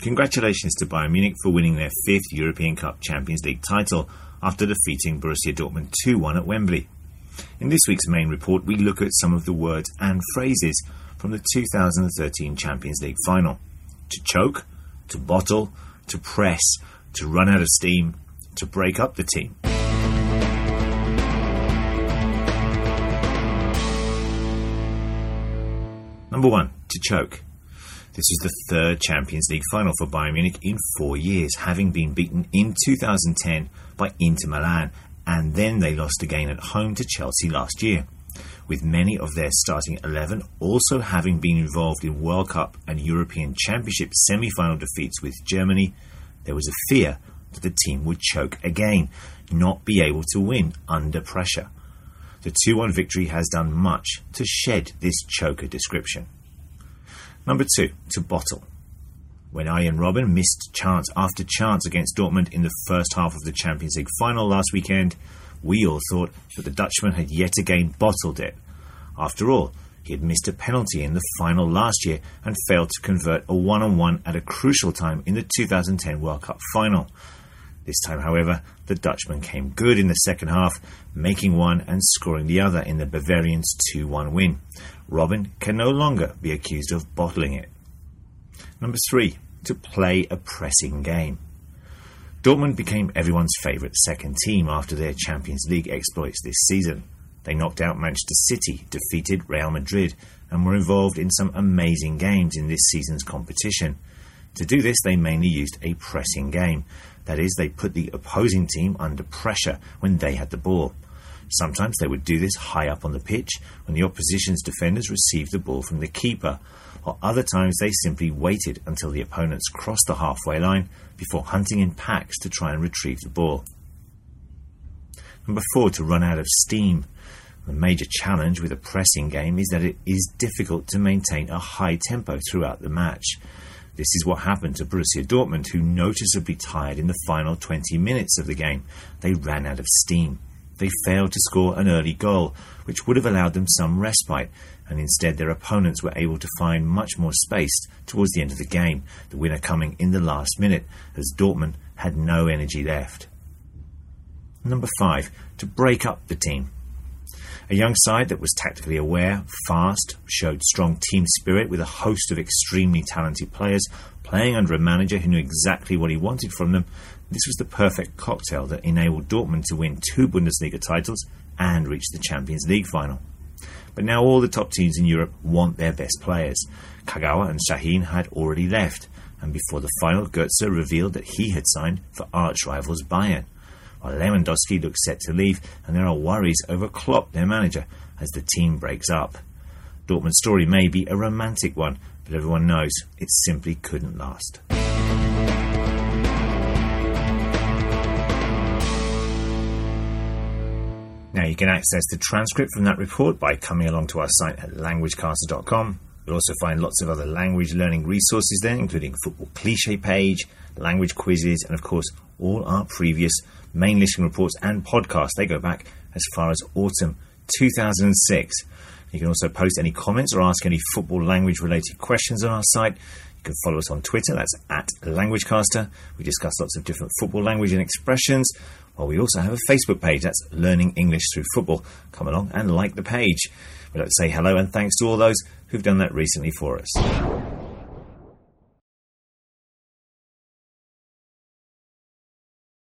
Congratulations to Bayern Munich for winning their fifth European Cup Champions League title after defeating Borussia Dortmund 2 1 at Wembley. In this week's main report, we look at some of the words and phrases from the 2013 Champions League final. To choke, to bottle, to press, to run out of steam, to break up the team. Number one, to choke. This is the third Champions League final for Bayern Munich in four years, having been beaten in 2010 by Inter Milan, and then they lost again at home to Chelsea last year. With many of their starting 11 also having been involved in World Cup and European Championship semi final defeats with Germany, there was a fear that the team would choke again, not be able to win under pressure. The 2 1 victory has done much to shed this choker description. Number two, to bottle. When Arjen Robben missed chance after chance against Dortmund in the first half of the Champions League final last weekend, we all thought that the Dutchman had yet again bottled it. After all, he had missed a penalty in the final last year and failed to convert a one on one at a crucial time in the 2010 World Cup final. This time, however, the Dutchman came good in the second half, making one and scoring the other in the Bavarians' 2 1 win. Robben can no longer be accused of bottling it. Number three, to play a pressing game. Dortmund became everyone's favourite second team after their Champions League exploits this season. They knocked out Manchester City, defeated Real Madrid, and were involved in some amazing games in this season's competition. To do this, they mainly used a pressing game. That is, they put the opposing team under pressure when they had the ball. Sometimes they would do this high up on the pitch when the opposition's defenders received the ball from the keeper, or other times they simply waited until the opponents crossed the halfway line before hunting in packs to try and retrieve the ball. Number four, to run out of steam. The major challenge with a pressing game is that it is difficult to maintain a high tempo throughout the match. This is what happened to Borussia Dortmund, who noticeably tired in the final 20 minutes of the game. They ran out of steam. They failed to score an early goal, which would have allowed them some respite, and instead their opponents were able to find much more space towards the end of the game, the winner coming in the last minute, as Dortmund had no energy left. Number 5. To break up the team. A young side that was tactically aware, fast, showed strong team spirit with a host of extremely talented players playing under a manager who knew exactly what he wanted from them. This was the perfect cocktail that enabled Dortmund to win two Bundesliga titles and reach the Champions League final. But now all the top teams in Europe want their best players. Kagawa and Sahin had already left, and before the final, Götze revealed that he had signed for arch rivals Bayern while Lewandowski looks set to leave, and there are worries over Klopp, their manager, as the team breaks up. Dortmund's story may be a romantic one, but everyone knows it simply couldn't last. Now you can access the transcript from that report by coming along to our site at languagecaster.com. You'll also find lots of other language learning resources there, including football cliche page, language quizzes, and of course all our previous main listening reports and podcasts. They go back as far as autumn 2006. You can also post any comments or ask any football language related questions on our site. You can follow us on Twitter, that's at LanguageCaster. We discuss lots of different football language and expressions. Well, we also have a Facebook page, that's Learning English Through Football. Come along and like the page. We'd like to say hello and thanks to all those who've done that recently for us.